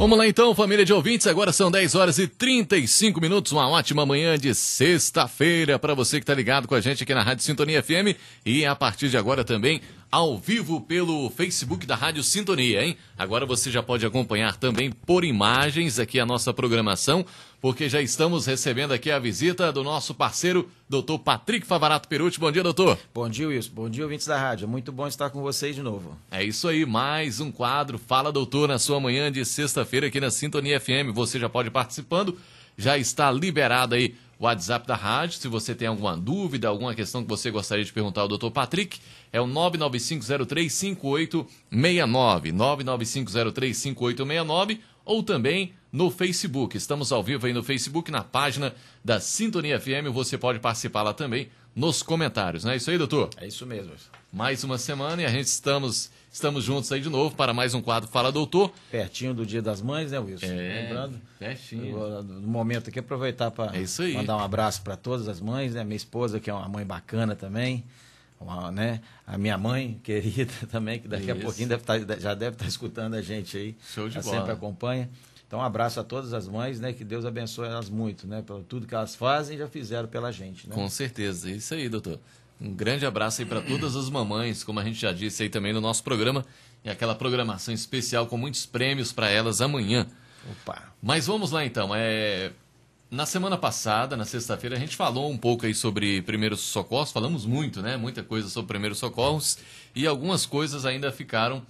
Vamos lá então, família de ouvintes. Agora são 10 horas e 35 minutos. Uma ótima manhã de sexta-feira para você que está ligado com a gente aqui na Rádio Sintonia FM e a partir de agora também ao vivo pelo Facebook da Rádio Sintonia, hein? Agora você já pode acompanhar também por imagens aqui a nossa programação, porque já estamos recebendo aqui a visita do nosso parceiro, doutor Patrick Favarato Perucci. Bom dia, doutor. Bom dia, Wilson. Bom dia, ouvintes da rádio. Muito bom estar com vocês de novo. É isso aí, mais um quadro Fala Doutor na sua manhã de sexta-feira aqui na Sintonia FM. Você já pode ir participando, já está liberado aí o WhatsApp da rádio. Se você tem alguma dúvida, alguma questão que você gostaria de perguntar ao doutor Patrick, é o 995035869. 995035869 ou também no Facebook. Estamos ao vivo aí no Facebook, na página da Sintonia FM. Você pode participar lá também nos comentários, não é isso aí, doutor? É isso mesmo. Mais uma semana e a gente estamos, estamos juntos aí de novo para mais um quadro Fala Doutor. Pertinho do Dia das Mães, né, Wilson? É, Lembrando. Pertinho. No momento aqui, aproveitar para é mandar um abraço para todas as mães, né? Minha esposa, que é uma mãe bacana também. Uma, né? A minha mãe querida também, que daqui Isso. a pouquinho deve tá, já deve estar tá escutando a gente aí. Show de bola. Sempre acompanha. Então, um abraço a todas as mães, né? Que Deus abençoe elas muito, né? Pelo tudo que elas fazem e já fizeram pela gente, né? Com certeza. Isso aí, doutor. Um grande abraço aí para todas as mamães, como a gente já disse aí também no nosso programa, e aquela programação especial com muitos prêmios para elas amanhã. Opa. Mas vamos lá então. É... Na semana passada, na sexta-feira, a gente falou um pouco aí sobre primeiros socorros, falamos muito, né? Muita coisa sobre primeiros socorros e algumas coisas ainda ficaram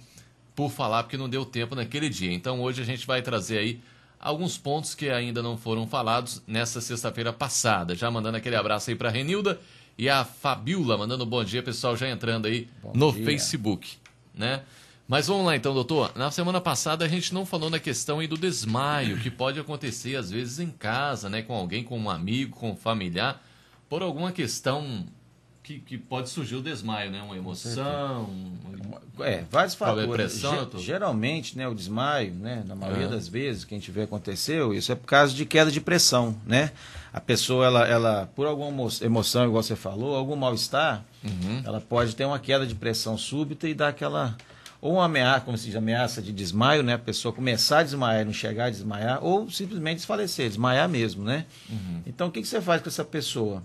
por falar porque não deu tempo naquele dia. Então hoje a gente vai trazer aí alguns pontos que ainda não foram falados nessa sexta-feira passada. Já mandando aquele abraço aí para Renilda e a Fabiola, mandando um bom dia, pessoal já entrando aí bom no dia. Facebook, né? Mas vamos lá então, doutor. Na semana passada a gente não falou na questão aí do desmaio, que pode acontecer às vezes em casa, né, com alguém, com um amigo, com um familiar, por alguma questão que, que pode surgir o desmaio, né? Uma emoção. É, vários fatores. Pressão, Ge geralmente, né, o desmaio, né, na maioria das vezes que a gente vê aconteceu, isso é por causa de queda de pressão, né? A pessoa, ela, ela por alguma emoção, igual você falou, algum mal-estar, uhum. ela pode ter uma queda de pressão súbita e dar aquela ou uma ameaça, como se diz, ameaça de desmaio, né? A pessoa começar a desmaiar e não chegar a desmaiar, ou simplesmente desfalecer, desmaiar mesmo, né? Uhum. Então, o que, que você faz com essa pessoa?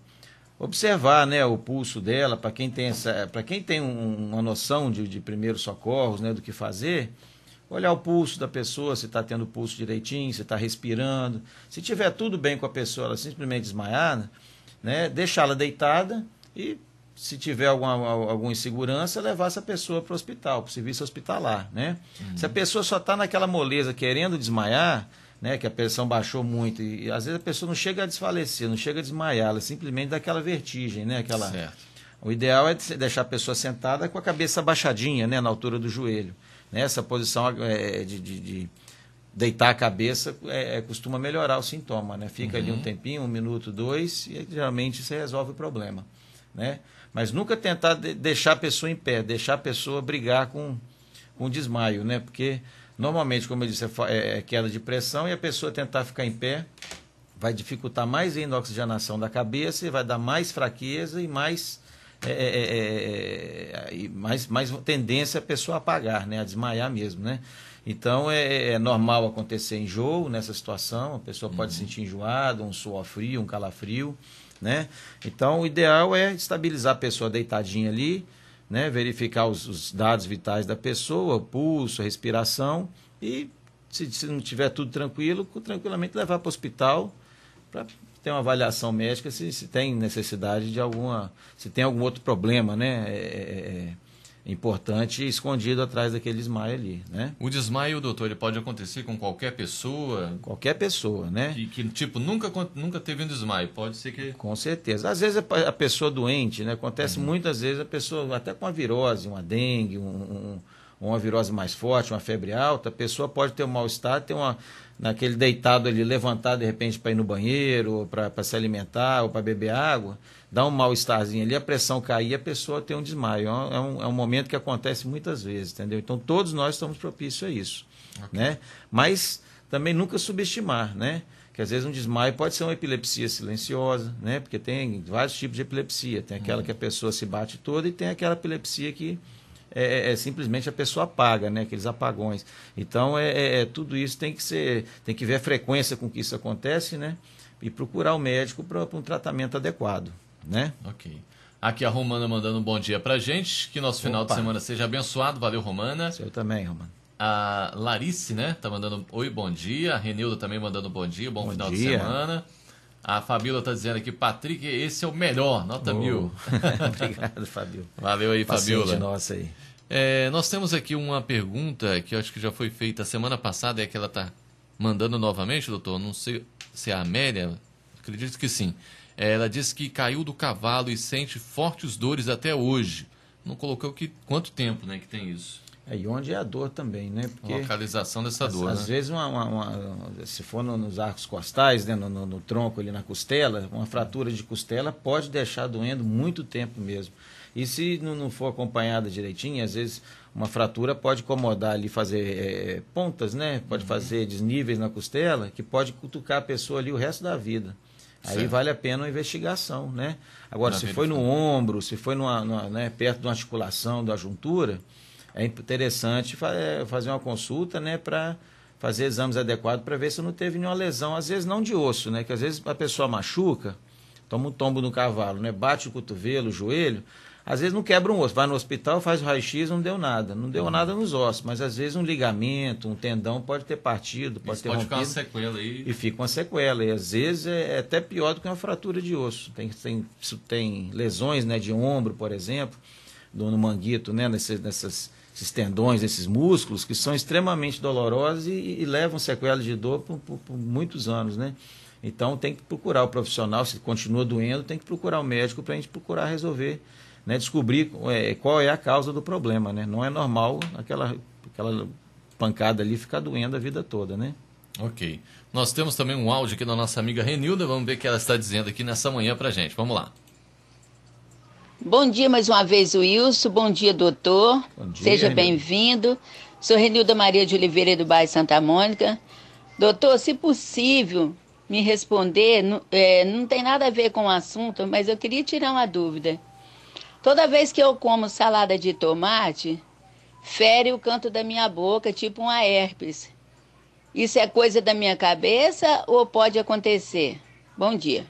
Observar né, o pulso dela, para quem tem, essa, quem tem um, uma noção de, de primeiros socorros, né, do que fazer, olhar o pulso da pessoa, se está tendo o pulso direitinho, se está respirando. Se tiver tudo bem com a pessoa, ela simplesmente desmaiada, né, deixá-la deitada e, se tiver alguma, alguma insegurança, levar essa pessoa para o hospital, para o serviço hospitalar. Né? Uhum. Se a pessoa só está naquela moleza querendo desmaiar, né, que a pressão baixou muito. E, às vezes a pessoa não chega a desfalecer, não chega a desmaiar, ela simplesmente dá aquela vertigem, né? Aquela... Certo. O ideal é deixar a pessoa sentada com a cabeça abaixadinha, né, na altura do joelho. Né? Essa posição é, de, de, de, deitar a cabeça é, é, costuma melhorar o sintoma. Né? Fica uhum. ali um uhum. tempinho, um minuto, dois, e geralmente isso resolve o problema. Né? Mas nunca tentar de, deixar a pessoa em pé, deixar a pessoa brigar com, com desmaio, né? porque Normalmente, como eu disse, é, é queda de pressão e a pessoa tentar ficar em pé vai dificultar mais ainda a oxigenação da cabeça e vai dar mais fraqueza e mais, é, é, é, é e mais, mais tendência a pessoa a apagar, né? a desmaiar mesmo. Né? Então é, é normal acontecer enjoo nessa situação, a pessoa pode uhum. sentir enjoada, um suor frio, um calafrio. Né? Então o ideal é estabilizar a pessoa deitadinha ali, né, verificar os, os, dados vitais da pessoa, pulso, respiração e se, se não tiver tudo tranquilo, tranquilamente levar para o hospital para ter uma avaliação médica se, se tem necessidade de alguma, se tem algum outro problema, né? É, é, é importante escondido atrás daquele desmaio ali, né? O desmaio, doutor, ele pode acontecer com qualquer pessoa? Qualquer pessoa, né? Que, que tipo, nunca, nunca teve um desmaio, pode ser que... Com certeza. Às vezes a pessoa doente, né? Acontece uhum. muitas vezes a pessoa, até com uma virose, uma dengue, um, um, uma virose mais forte, uma febre alta, a pessoa pode ter um mal-estar, ter uma naquele deitado ali, levantado de repente para ir no banheiro, para se alimentar, ou para beber água, dá um mal-estarzinho ali, a pressão cair, a pessoa tem um desmaio. É um, é um momento que acontece muitas vezes, entendeu? Então todos nós estamos propícios a isso. Okay. Né? Mas também nunca subestimar, né? Que às vezes um desmaio pode ser uma epilepsia silenciosa, né? Porque tem vários tipos de epilepsia. Tem aquela uhum. que a pessoa se bate toda e tem aquela epilepsia que é, é, é simplesmente a pessoa apaga, né? Aqueles apagões. Então, é, é, é, tudo isso tem que ser, tem que ver a frequência com que isso acontece, né? E procurar o médico para um tratamento adequado, né? Ok. Aqui a Romana mandando um bom dia pra gente. Que nosso final Opa. de semana seja abençoado. Valeu, Romana. Eu também, Romana. A Larice, né? Tá mandando oi, bom dia. A Renilda também mandando bom dia, bom, bom final dia. de semana. A Fabíola tá dizendo aqui, Patrick, esse é o melhor, nota oh. mil. Obrigado, Fabíola. Valeu aí, Paciente Fabíola. nossa aí. É, nós temos aqui uma pergunta que eu acho que já foi feita semana passada, é que ela tá mandando novamente, doutor. Não sei se é a Amélia, acredito que sim. É, ela disse que caiu do cavalo e sente fortes dores até hoje. Não colocou que, quanto tempo né, que tem isso. É, e onde é a dor também, né? Porque a localização dessa dor. Às, né? vezes, uma, uma, uma, se for no, nos arcos costais, né, no, no, no, tronco ali na costela, uma fratura de costela pode deixar doendo muito tempo mesmo. E se não, não for acompanhada direitinho, às vezes uma fratura pode incomodar ali, fazer é, pontas, né? Pode uhum. fazer desníveis na costela, que pode cutucar a pessoa ali o resto da vida. Aí certo. vale a pena uma investigação, né? Agora, na se foi no ombro, se foi numa, numa, né, perto de uma articulação, da juntura, é interessante é, fazer uma consulta, né, para fazer exames adequados para ver se não teve nenhuma lesão, às vezes não de osso, né, que às vezes a pessoa machuca, toma um tombo no cavalo, né, bate o cotovelo, o joelho, às vezes não quebra um osso, vai no hospital, faz o raio-x, não deu nada. Não deu nada nos ossos, mas às vezes um ligamento, um tendão pode ter partido, pode Isso ter pode rompido. Ficar uma sequela aí. E fica uma sequela. E às vezes é, é até pior do que uma fratura de osso. Tem, tem, tem lesões né, de ombro, por exemplo, no, no manguito, né, nessas, nessas, esses tendões, esses músculos, que são extremamente dolorosos e, e levam sequelas de dor por, por, por muitos anos, né? Então tem que procurar o profissional, se continua doendo, tem que procurar o médico para a gente procurar resolver né, descobrir é, qual é a causa do problema. Né? Não é normal aquela, aquela pancada ali ficar doendo a vida toda. Né? Ok. Nós temos também um áudio aqui da nossa amiga Renilda. Vamos ver o que ela está dizendo aqui nessa manhã para gente. Vamos lá. Bom dia mais uma vez, Wilson. Bom dia, doutor. Bom dia, Seja bem-vindo. Sou Renilda Maria de Oliveira do bairro Santa Mônica. Doutor, se possível, me responder, não, é, não tem nada a ver com o assunto, mas eu queria tirar uma dúvida. Toda vez que eu como salada de tomate, fere o canto da minha boca, tipo uma herpes. Isso é coisa da minha cabeça ou pode acontecer? Bom dia.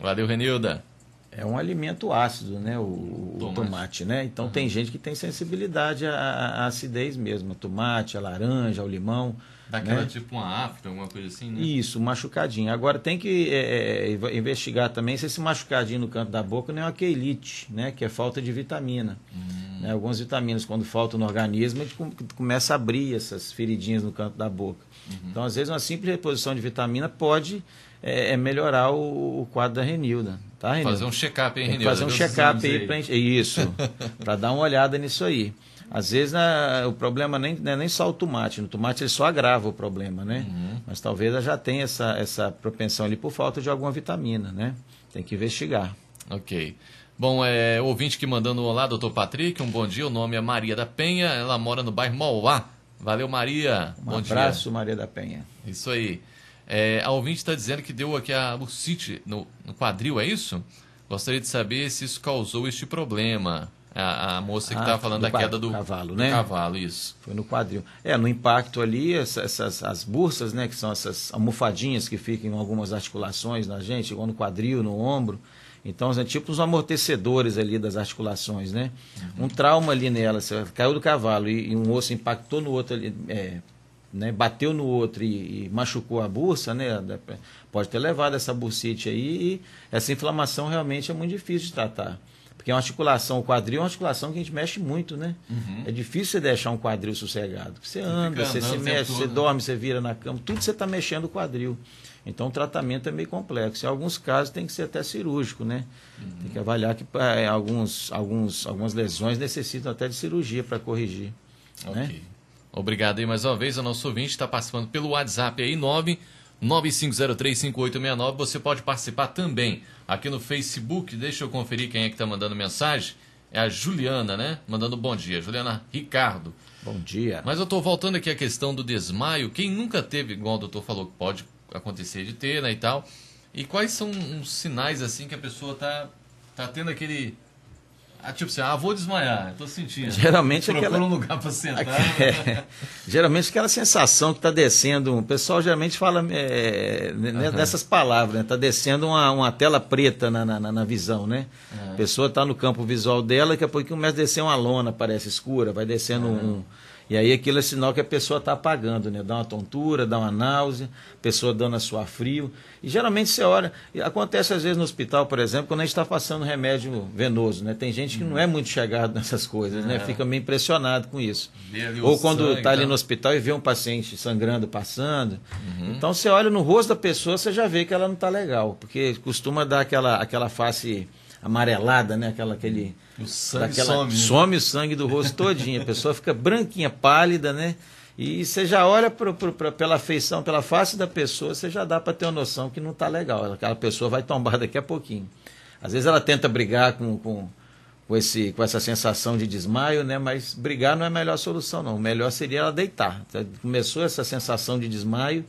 Valeu, Renilda. É um alimento ácido, né? O, tomate. o tomate, né? Então uhum. tem gente que tem sensibilidade à, à acidez mesmo. tomate, a laranja, ao limão. Daquela né? tipo uma afta, alguma coisa assim, né? Isso, machucadinho. Agora tem que é, é, investigar também se esse machucadinho no canto da boca não é uma quelite, né? Que é falta de vitamina. Hum. Né? Algumas vitaminas, quando faltam no organismo, a gente começa a abrir essas feridinhas no canto da boca. Uhum. Então, às vezes, uma simples reposição de vitamina pode é, é melhorar o, o, quadro da Renilda. Tá, Renilda? Fazer um check-up, hein, Renilda? Fazer um check-up aí, aí. Pra, isso, para dar uma olhada nisso aí. Às vezes né, o problema nem, não é nem só o tomate. No tomate ele só agrava o problema, né? Uhum. Mas talvez ela já tenha essa, essa propensão ali por falta de alguma vitamina, né? Tem que investigar. Ok. Bom, é, ouvinte que mandando olá, doutor Patrick, um bom dia. O nome é Maria da Penha, ela mora no bairro Mauá. Valeu, Maria. Um bom abraço, dia. Maria da Penha. Isso aí. É, a ouvinte está dizendo que deu aqui a bursite no, no quadril, é isso? Gostaria de saber se isso causou este problema. A, a moça que estava ah, falando da queda do cavalo, do né? cavalo, isso. Foi no quadril. É, no impacto ali, essas, essas as bursas, né, que são essas almofadinhas que ficam em algumas articulações na gente, igual no quadril, no ombro. Então, são tipo os amortecedores ali das articulações, né? Uhum. Um trauma ali nela, você caiu do cavalo e, e um osso impactou no outro ali, é, né, bateu no outro e, e, machucou a bursa, né, pode ter levado essa bursite aí e essa inflamação realmente é muito difícil de tratar. Porque é uma articulação, o quadril é uma articulação que a gente mexe muito, né? Uhum. É difícil você deixar um quadril sossegado. Você anda, você se mexe, você dorme, você vira na cama, tudo você está mexendo o quadril. Então o tratamento é meio complexo. Em alguns casos tem que ser até cirúrgico, né? Uhum. Tem que avaliar que é, alguns, alguns, algumas lesões necessitam até de cirurgia para corrigir. Ok. Né? Obrigado aí mais uma vez. O nosso ouvinte está participando pelo WhatsApp aí, 9 95035869. Você pode participar também aqui no Facebook. Deixa eu conferir quem é que está mandando mensagem. É a Juliana, né? Mandando bom dia. Juliana Ricardo. Bom dia. Mas eu estou voltando aqui à questão do desmaio. Quem nunca teve, igual o doutor falou que pode acontecer de ter, né, e tal. E quais são os sinais, assim, que a pessoa está tá tendo aquele Ah, tipo assim, ah, vou desmaiar, tô sentindo. Geralmente Procura aquela... um lugar para sentar. É, geralmente aquela sensação que está descendo, o pessoal geralmente fala é, uhum. nessas palavras, está né? Descendo uma, uma tela preta na, na, na visão, né? Uhum. A pessoa está no campo visual dela, daqui a pouquinho começa a descer uma lona, parece escura, vai descendo uhum. um e aí aquilo é sinal que a pessoa está apagando, né? Dá uma tontura, dá uma náusea, a pessoa dando a suar frio. E geralmente você olha, acontece às vezes no hospital, por exemplo, quando a gente está passando remédio venoso, né? Tem gente que não é muito chegado nessas coisas, né? É. Fica meio impressionado com isso. Ou quando está ali no hospital e vê um paciente sangrando, passando. Uhum. Então você olha no rosto da pessoa, você já vê que ela não está legal, porque costuma dar aquela, aquela face amarelada, né? Aquela, aquele o sangue daquela, some. Né? Some o sangue do rosto todinho. A pessoa fica branquinha, pálida, né? E você já olha pro, pro, pro, pela feição, pela face da pessoa, você já dá para ter uma noção que não está legal. Aquela pessoa vai tombar daqui a pouquinho. Às vezes ela tenta brigar com, com, com, esse, com essa sensação de desmaio, né? mas brigar não é a melhor solução, não. O melhor seria ela deitar. Começou essa sensação de desmaio,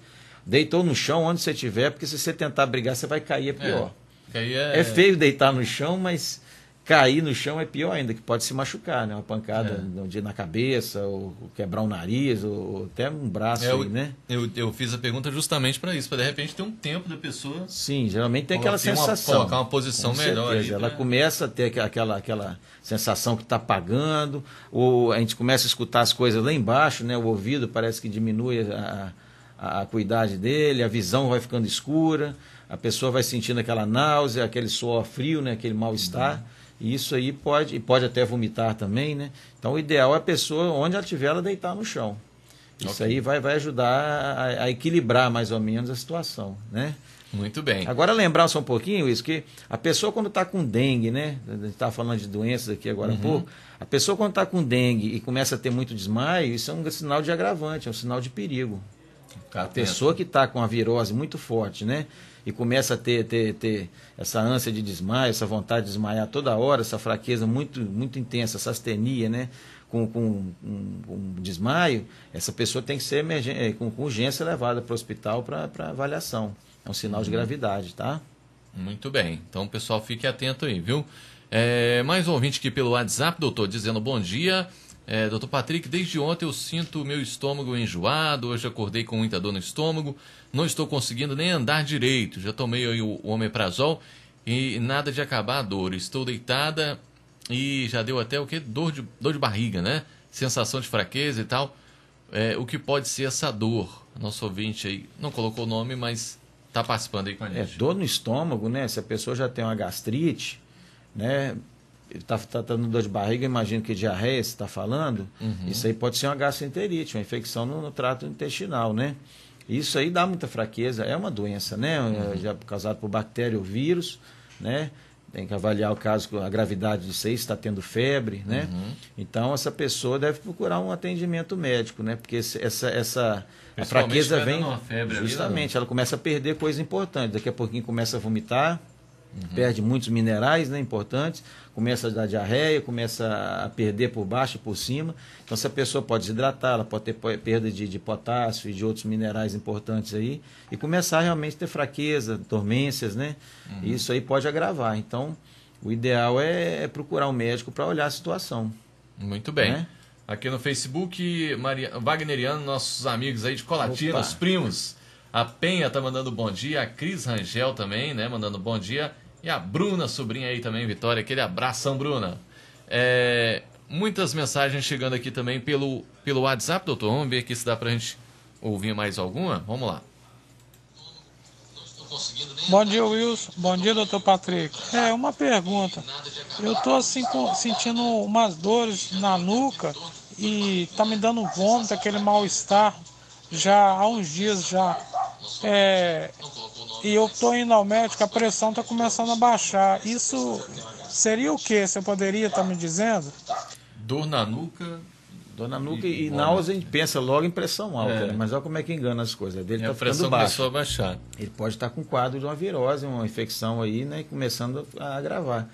deitou no chão onde você estiver, porque se você tentar brigar, você vai cair, é pior. É, é... é feio deitar no chão, mas cair no chão é pior ainda, que pode se machucar, né? Uma pancada é. na cabeça, ou quebrar o nariz, ou até um braço é, aí, né? Eu, eu fiz a pergunta justamente para isso, para de repente ter um tempo da pessoa. Sim, geralmente tem aquela sensação. Uma, colocar uma posição melhor. Aí, Ela começa a ter aquela, aquela sensação que está apagando, ou a gente começa a escutar as coisas lá embaixo, né? O ouvido parece que diminui a, a, a acuidade dele, a visão vai ficando escura, a pessoa vai sentindo aquela náusea, aquele suor frio, né? Aquele mal-estar. Uhum. E isso aí pode, e pode até vomitar também, né? Então o ideal é a pessoa, onde ela estiver, ela deitar no chão. Isso okay. aí vai, vai ajudar a, a, equilibrar mais ou menos a situação, né? Muito bem. Agora lembrar só um pouquinho isso, que a pessoa quando está com dengue, né? A gente estava falando de doenças aqui agora uhum. há pouco. A pessoa quando está com dengue e começa a ter muito desmaio, isso é um sinal de agravante, é um sinal de perigo. A pessoa que está com a virose muito forte, né? e começa a ter, ter, ter essa ânsia de desmaio, essa vontade de desmaiar toda hora, essa fraqueza muito, muito intensa, essa astenia, né? Com, com um, um, desmaio, essa pessoa tem que ser eh, com, com urgência levada para o hospital para avaliação. É um sinal uhum. de gravidade, tá? Muito bem. Então, pessoal, fique atento aí, viu? É, mais um ouvinte aqui pelo WhatsApp, doutor, dizendo bom dia. É, doutor Patrick, desde ontem eu sinto o meu estômago enjoado, hoje acordei com muita dor no estômago, não estou conseguindo nem andar direito, já tomei aí o, omeprazol e nada de acabar a dor. Estou deitada e já deu até o que? Dor de, dor de barriga, né? Sensação de fraqueza e tal. É, o que pode ser essa dor? Nosso ouvinte aí não colocou o nome, mas está participando aí com a é, gente. É, dor no estômago, né? Se a pessoa já tem uma gastrite, né? Está tá dando dor de barriga, imagino que diarreia, você está falando, uhum. isso aí pode ser uma gastroenterite, uma infecção no, no, trato intestinal, né? Isso aí dá muita fraqueza, é uma doença, né? Uhum. Já causado por bactéria ou vírus, né? Tem que avaliar o caso, a gravidade disso aí, se está tendo febre, né? Uhum. Então, essa pessoa deve procurar um atendimento médico, né? Porque essa, essa a fraqueza vem... Justamente, ali, ela começa a perder coisas importantes. Daqui a pouquinho começa a vomitar, Uhum. Perde muitos minerais né, importantes, começa a dar diarreia, começa a perder por baixo e por cima. Então, se a pessoa pode desidratar, ela pode ter perda de, de potássio e de outros minerais importantes aí, e começar a realmente ter fraqueza, dormências, né? Uhum. Isso aí pode agravar. Então, o ideal é, é procurar um médico para olhar a situação. Muito bem. Né? Aqui no Facebook, Maria, Wagneriano, nossos amigos aí de Colatina, os primos. A Penha tá mandando bom dia, a Cris Rangel também, né? Mandando bom dia. E a Bruna, sobrinha aí também, Vitória. Aquele abração, Bruna. É, muitas mensagens chegando aqui também pelo, pelo WhatsApp, doutor. Vamos ver aqui se dá pra gente ouvir mais alguma. Vamos lá. Bom dia, Wilson. Bom dia, doutor Patrick. É, uma pergunta. Eu tô assim, sentindo umas dores na nuca e tá me dando vômito, aquele mal-estar já há uns dias já. É, e eu estou indo ao médico, a pressão está começando a baixar. Isso seria o que? Você poderia estar tá me dizendo? Dor na nuca. Dor na nuca e, e náusea, a gente pensa logo em pressão alta, é. né? mas olha como é que engana as coisas. Dele tá a pressão baixo. começou a baixar. Ele pode estar com quadro de uma virose, uma infecção aí, né? Começando a agravar.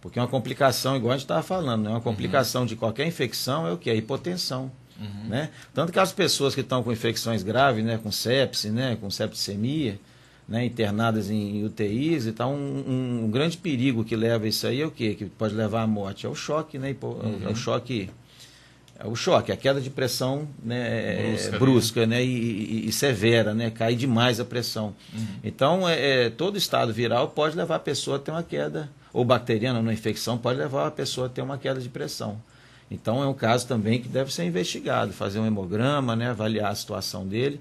Porque uma complicação, igual a gente estava falando, né? uma complicação uhum. de qualquer infecção é o que? A hipotensão. Uhum. Né? Tanto que as pessoas que estão com infecções graves, né? com sepse, né? com septicemia, né, internadas em UTIs e tal. Um, um, grande perigo que leva isso aí é o quê? Que pode levar à morte? É o choque, né? Uhum. É o choque. É o choque, a queda de pressão né, brusca, brusca né, e, e, e, severa, né, cai demais a pressão. Uhum. Então, é, é, todo estado viral pode levar a pessoa a ter uma queda, ou bacteriana, uma infecção, pode levar a pessoa a ter uma queda de pressão. Então, é um caso também que deve ser investigado, fazer um hemograma, né, avaliar a situação dele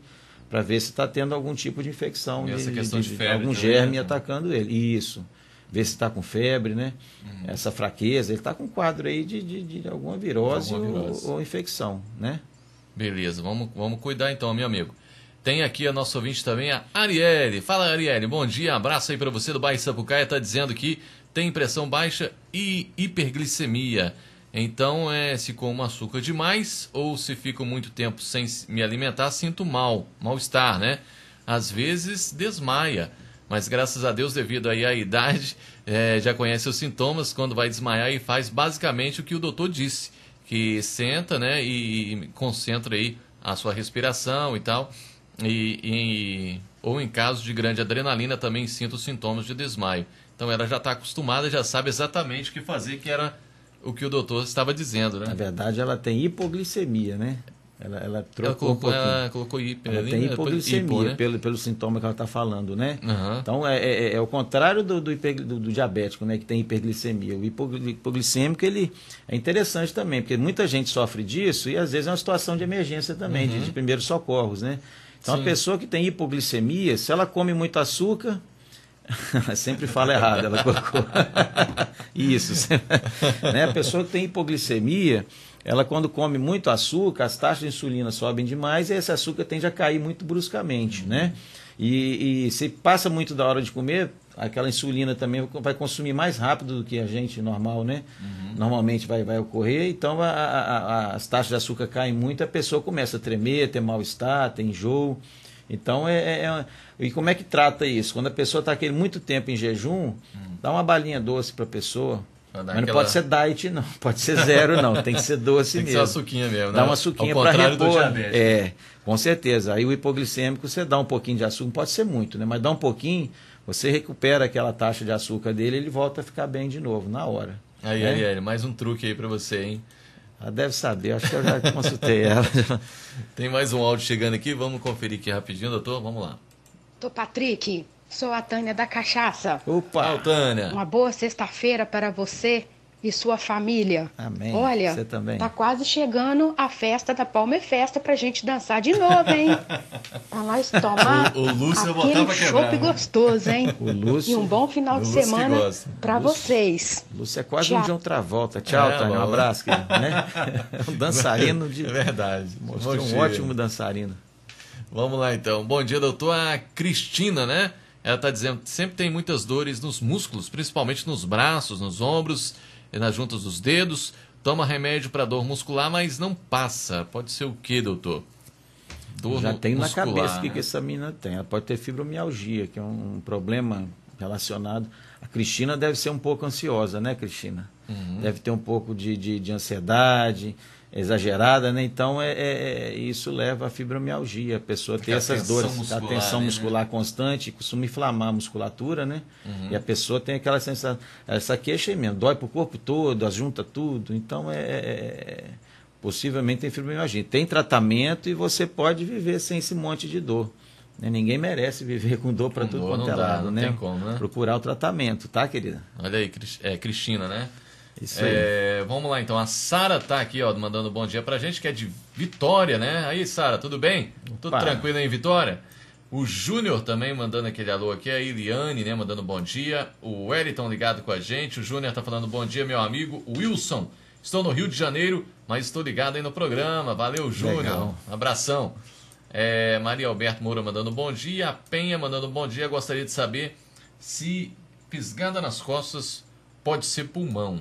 para ver se está tendo algum tipo de infecção, de, questão de, de, febre algum germe né? atacando ele. Isso. Ver se está com febre, né? Uhum. Essa fraqueza. Ele está com um quadro aí de, de, de alguma virose, alguma virose. Ou, ou, infecção, né? Beleza, vamos, vamos cuidar então, meu amigo. Tem aqui a nossa ouvinte também, a Arielle. Fala, Arielle. Bom dia, abraço aí para você do bairro Sapucaia. Está dizendo que tem pressão baixa e hiperglicemia. Então, é, se como açúcar demais ou se fico muito tempo sem me alimentar, sinto mal, mal-estar, né? Às vezes desmaia, mas graças a Deus, devido aí à idade, é, já conhece os sintomas quando vai desmaiar e faz basicamente o que o doutor disse, que senta, né, e concentra aí a sua respiração e tal, e, e ou em caso de grande adrenalina também sinto os sintomas de desmaio. Então ela já está acostumada, já sabe exatamente o que fazer, que era o que o doutor estava dizendo, né? Na verdade, ela tem hipoglicemia, né? Ela, ela trocou ela colocou, um ela colocou hiper, ela tem hipoglicemia hipo, né? pelo, pelo sintoma que ela está falando, né? Uhum. Então é, é, é, o contrário do, do, hiper, do, do, diabético, né? Que tem hiperglicemia. O hipoglicêmico ele é interessante também, porque muita gente sofre disso e às vezes é uma situação de emergência também, uhum. de, de primeiros socorros, né? Então Sim. a pessoa que tem hipoglicemia, se ela come muito açúcar, sempre fala errado, ela colocou. Isso. né? A pessoa que tem hipoglicemia, ela quando come muito açúcar, as taxas de insulina sobem demais e esse açúcar tende a cair muito bruscamente, né? E, e se passa muito da hora de comer, aquela insulina também vai consumir mais rápido do que a gente normal, né? Uhum. Normalmente vai, vai ocorrer, então a, a, a, as taxas de açúcar caem muito, a pessoa começa a tremer, ter mal-estar, ter enjoo. Então, é, é, é, e como é que trata isso? Quando a pessoa está aquele muito tempo em jejum, hum. dá uma balinha doce para a pessoa. Mas não aquela... pode ser diet, não. Pode ser zero, não. Tem que ser doce Tem mesmo. Que ser açuquinha mesmo, né? Dá uma açuquinha para repor. É, com certeza. Aí o hipoglicêmico, você dá um pouquinho de açúcar, não pode ser muito, né? Mas dá um pouquinho, você recupera aquela taxa de açúcar dele, ele volta a ficar bem de novo, na hora. Aí, né? aí, aí, mais um truque aí para você, hein? Ela deve saber, acho que eu já consultei ela. Tem mais um áudio chegando aqui, vamos conferir aqui rapidinho, doutor, vamos lá. Doutor Patrick, sou a Tânia da Cachaça. Opa! Tânia! Uma boa sexta-feira para você e sua família. Amém. Olha, Você também. tá quase chegando a festa da Palme Festa pra gente dançar de novo, hein? pra nós tomar o, o Lúcio aquele chopp gostoso, hein? O Lúcio, e um bom final de semana para vocês. O Lúcio é quase Tchau. um João Travolta. Tchau, é, Tânia. Um abraço, querido, né? um dançarino de... É verdade. Mostrou um ótimo dançarino. Vamos lá, então. Bom dia, doutor. A Cristina, né? Ela está dizendo que sempre tem muitas dores nos músculos, principalmente nos braços, nos ombros nas juntas dos dedos, toma remédio para dor muscular, mas não passa. Pode ser o que, doutor? Dor Já tem muscular, na cabeça o né? que essa mina tem. Ela pode ter fibromialgia, que é um problema relacionado. A Cristina deve ser um pouco ansiosa, né, Cristina? Uhum. Deve ter um pouco de, de, de ansiedade exagerada, né? Então é, é, é, isso leva à fibromialgia, a pessoa ter essas dores, muscular, a tensão né? muscular constante, costuma inflamar a musculatura, né? Uhum. E a pessoa tem aquela sensação, essa queixa aí mesmo, dói para o corpo todo, junta tudo. Então é, é, é, possivelmente tem fibromialgia. Tem tratamento e você pode viver sem esse monte de dor. Né? Ninguém merece viver com dor para tudo quanto é lado, né? Como, né? Procurar o tratamento, tá, querida? Olha aí, é, Cristina, né? Isso aí. É, vamos lá então. A Sara tá aqui, ó, mandando um bom dia pra gente, que é de Vitória, né? Aí, Sara, tudo bem? Opa. Tudo tranquilo aí em Vitória? O Júnior também mandando aquele alô aqui, a Iliane, né, mandando bom dia. O Wellington ligado com a gente. O Júnior tá falando bom dia, meu amigo. O Wilson, estou no Rio de Janeiro, mas estou ligado aí no programa. Valeu, Júnior. Abração. É, Maria Alberto Moura mandando bom dia. A Penha mandando bom dia. Gostaria de saber se pisgada nas costas pode ser pulmão.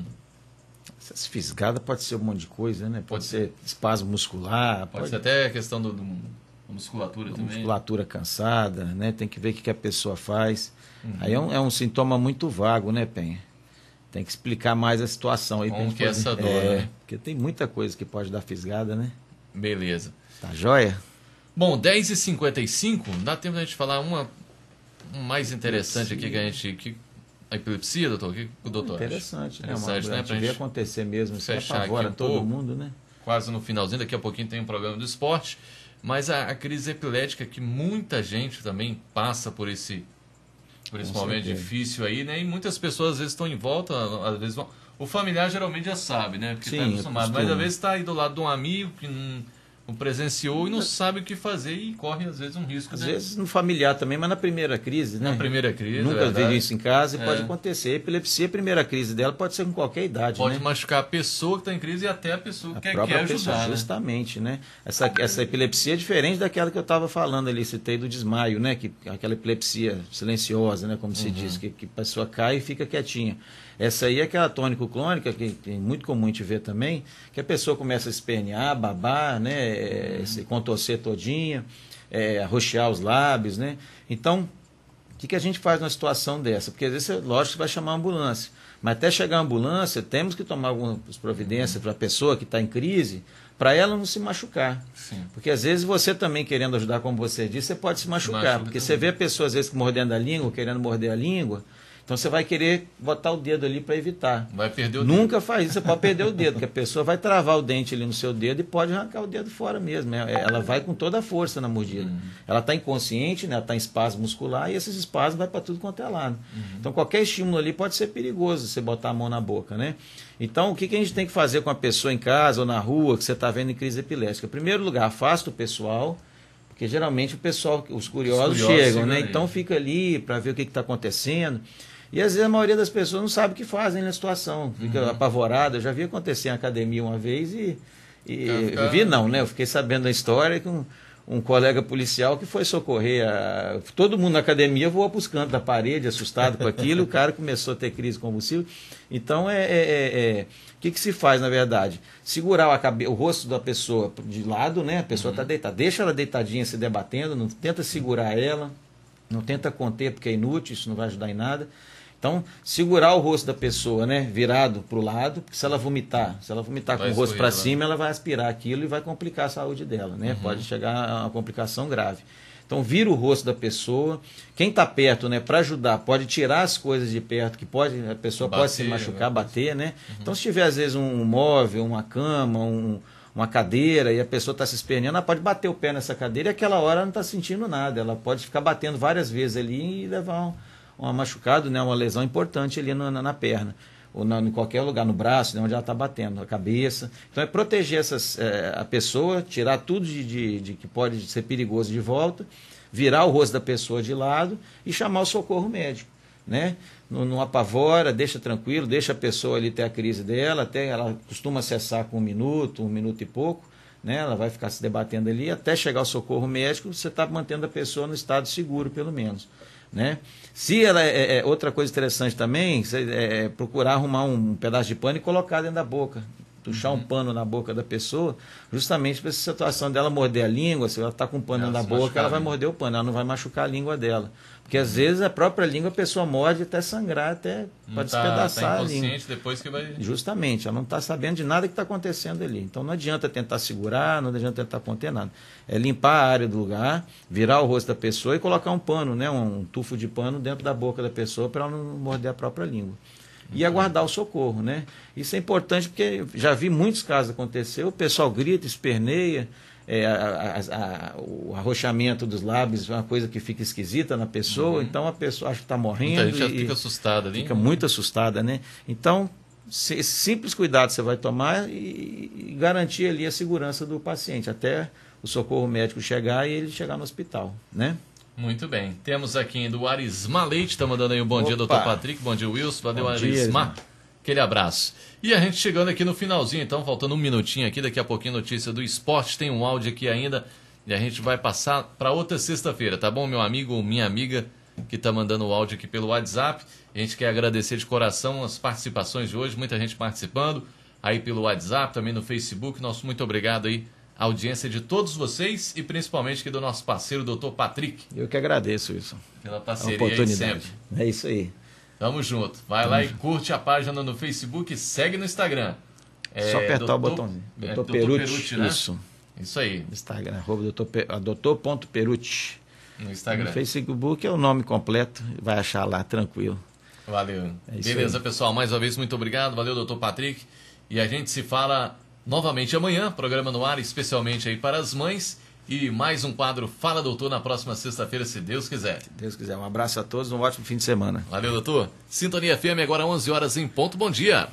Essas fisgadas pode ser um monte de coisa, né? Pode, pode ser espasmo muscular. Pode, pode... ser até questão do, do musculatura também. Musculatura cansada, né? Tem que ver o que, a pessoa faz. Uhum. Aí é um, é um, sintoma muito vago, né, Penha? Tem que explicar mais a situação aí. Como que é essa dor, é, né? Porque tem muita coisa que pode dar fisgada, né? Beleza. Tá joia? Bom, 10h55, dá tempo da gente falar uma mais interessante aqui que a gente. Que, a epilepsia, doutor? O que o doutor Interessante, acha? né? Uma, Interessante, a né? Pra gente acontecer mesmo. Isso fechar aqui apavora um todo pouco. mundo, né? quase no finalzinho, daqui a pouquinho tem um programa do esporte, mas a, a crise epilética que muita gente também passa por esse, certeza. difícil aí, né? E muitas pessoas às vezes estão em volta, às vezes vão... O familiar geralmente já sabe, né? Porque está Sim, acostumado, mas às vezes está aí do lado de um amigo que não, não presenciou e não sabe o que fazer e corre às vezes um risco. Às né? vezes no familiar também, mas na primeira crise, né? Na primeira crise, Nunca é vejo isso em casa e É. pode acontecer. A epilepsia, a primeira crise dela pode ser com qualquer idade, Pode né? machucar a pessoa que está em crise e até a pessoa que A quer, quer pessoa, ajudar, né? justamente, né? Essa, essa epilepsia é diferente daquela que eu estava falando ali, citei do desmaio, né? Que, aquela epilepsia silenciosa, né? Como se diz, que, que a pessoa cai e fica quietinha. Essa aí é aquela tônico-clônica, que é muito comum a gente ver também, que a pessoa começa a espernear, babar, né? Se contorcer todinha, é, arroxear os lábios, né? Então, o que, que a gente faz numa situação dessa? Porque às vezes, você, lógico, você vai chamar a ambulância. Mas até chegar a ambulância, temos que tomar algumas providências para a pessoa que está em crise, para ela não se machucar. Sim. Porque às vezes você também querendo ajudar, como você disse, você pode se machucar. Machuca porque também. você vê a pessoa às vezes mordendo a língua, querendo morder a língua, então você vai querer botar o dedo ali para evitar. Vai perder o Nunca faz isso, você pode perder o dedo, porque a pessoa vai travar o dente ali no seu dedo e pode arrancar o dedo fora mesmo. É- é- Ela vai com toda a força na mordida. Uhum. Ela está inconsciente, né? ela está em espasmo muscular e esses espasmos vai para tudo quanto é lado. Uhum. Então qualquer estímulo ali pode ser perigoso você botar a mão na boca, né? Então o que, que a gente tem que fazer com a pessoa em casa ou na rua que você está vendo em crise epilética? Em primeiro lugar, afasta o pessoal. Porque geralmente o pessoal, os curiosos, Os curiosos chegam, né? ali. Então fica ali para ver o que está acontecendo. E às vezes a maioria das pessoas não sabe o que fazem na situação, fica Uhum. apavorada. Eu já vi acontecer em academia uma vez e. e Fica- fica- eu vi não, né? Eu fiquei sabendo da história que um, um colega policial que foi socorrer. A, todo mundo na academia voou para os cantos da parede, assustado com aquilo, o cara começou a ter crise convulsiva. Então é. é- é- é- o que, que se faz, na verdade? Segurar a cabe- o rosto da pessoa de lado, né? A pessoa está deitada. Deixa ela deitadinha se debatendo, não tenta segurar ela. Não tenta conter porque é inútil, isso não vai ajudar em nada. Então, segurar o rosto da pessoa, né, virado para o lado, porque se ela vomitar, se ela vomitar Vai com o rosto para cima, ela vai aspirar aquilo e vai complicar a saúde dela, né? Pode chegar a uma complicação grave. Então, vira o rosto da pessoa. Quem está perto, né, para ajudar, pode tirar as coisas de perto, que pode, a pessoa pode se Bater, machucar, né? bater, né? Então, se tiver às vezes um móvel, uma cama, um, uma cadeira e a pessoa está se esperneando, ela pode bater o pé nessa cadeira e aquela hora ela não está sentindo nada. Ela pode ficar batendo várias vezes ali e levar um, uma machucado, né, uma lesão importante ali na, na, na perna. Ou na, em qualquer lugar, no braço, né, onde ela está batendo, a cabeça. Então é proteger essas, eh, a pessoa, tirar tudo de, de, de que pode ser perigoso de volta, virar o rosto da pessoa de lado e chamar o socorro médico né? Não, não apavora, deixa tranquilo, deixa a pessoa ali ter a crise dela, até ela costuma cessar com um minuto, um minuto e pouco, né? Ela vai ficar se debatendo ali até chegar o socorro médico, você está mantendo a pessoa no estado seguro, pelo menos, né? Se ela é, é- outra coisa interessante também, é, é procurar arrumar um pedaço de pano e colocar dentro da boca. Puxar um pano na boca da pessoa, justamente para essa situação dela morder a língua, se ela está com um pano Ela na boca, machucar ela vai morder o pano, ela não vai machucar a língua dela. Porque às vezes a própria língua a pessoa morde até sangrar, até pode tá, despedaçar tá a língua. depois que vai. Justamente, ela não está sabendo de nada que está acontecendo ali. Então não adianta tentar segurar, não adianta tentar conter nada. É limpar a área do lugar, virar o rosto da pessoa e colocar um pano, né, um tufo de pano dentro da boca da pessoa para ela não morder a própria língua. E aguardar o socorro, né? Isso é importante porque já vi muitos casos acontecer, o pessoal grita, esperneia, é, a- a- a- o arrochamento dos lábios é uma coisa que fica esquisita na pessoa, então a pessoa acha que está morrendo. Uhum. Muita gente e- fica assustada ali. fica muito assustada, né? Então, se- esse simples cuidado você vai tomar e, e garantir ali a segurança do paciente até o socorro médico chegar e ele chegar no hospital, né? Muito bem. Temos aqui ainda o Arismar Leite, está mandando aí um bom dia, Opa. doutor Patrick. Bom dia, Wilson. Valeu, Bom dia, Arismar. Arismar. Aquele abraço. E a gente chegando aqui no finalzinho, então, faltando um minutinho aqui, daqui a pouquinho notícia do esporte. Tem um áudio aqui ainda e a gente vai passar para outra sexta-feira, tá bom, meu amigo ou minha amiga que está mandando o áudio aqui pelo WhatsApp. A gente quer agradecer de coração as participações de hoje, muita gente participando aí pelo WhatsApp, também no Facebook. Nosso muito obrigado aí à audiência de todos vocês e principalmente aqui do nosso parceiro, doutor Patrick, Eu que agradeço isso. pela A parceria aí oportunidade. É isso aí. Tamo junto. Vai lá e curte a página no Facebook e segue no Instagram. É, Só apertar o doutor- botãozinho. é, Doutor Perucci, né? Isso. Isso aí. Instagram, arroba doutor, Pe- doutor.perucci. No Instagram. No Facebook é o nome completo, vai achar lá, tranquilo. Valeu. É Beleza, aí. pessoal. Mais uma vez, muito obrigado. Valeu, doutor Patrick. E a gente se fala novamente amanhã, programa no ar, especialmente aí para as mães. E mais um quadro Fala Doutor na próxima sexta-feira, se Deus quiser. Se Deus quiser. Um abraço a todos, um ótimo fim de semana. Valeu, doutor. Sintonia FM agora 11 horas em ponto. Bom dia.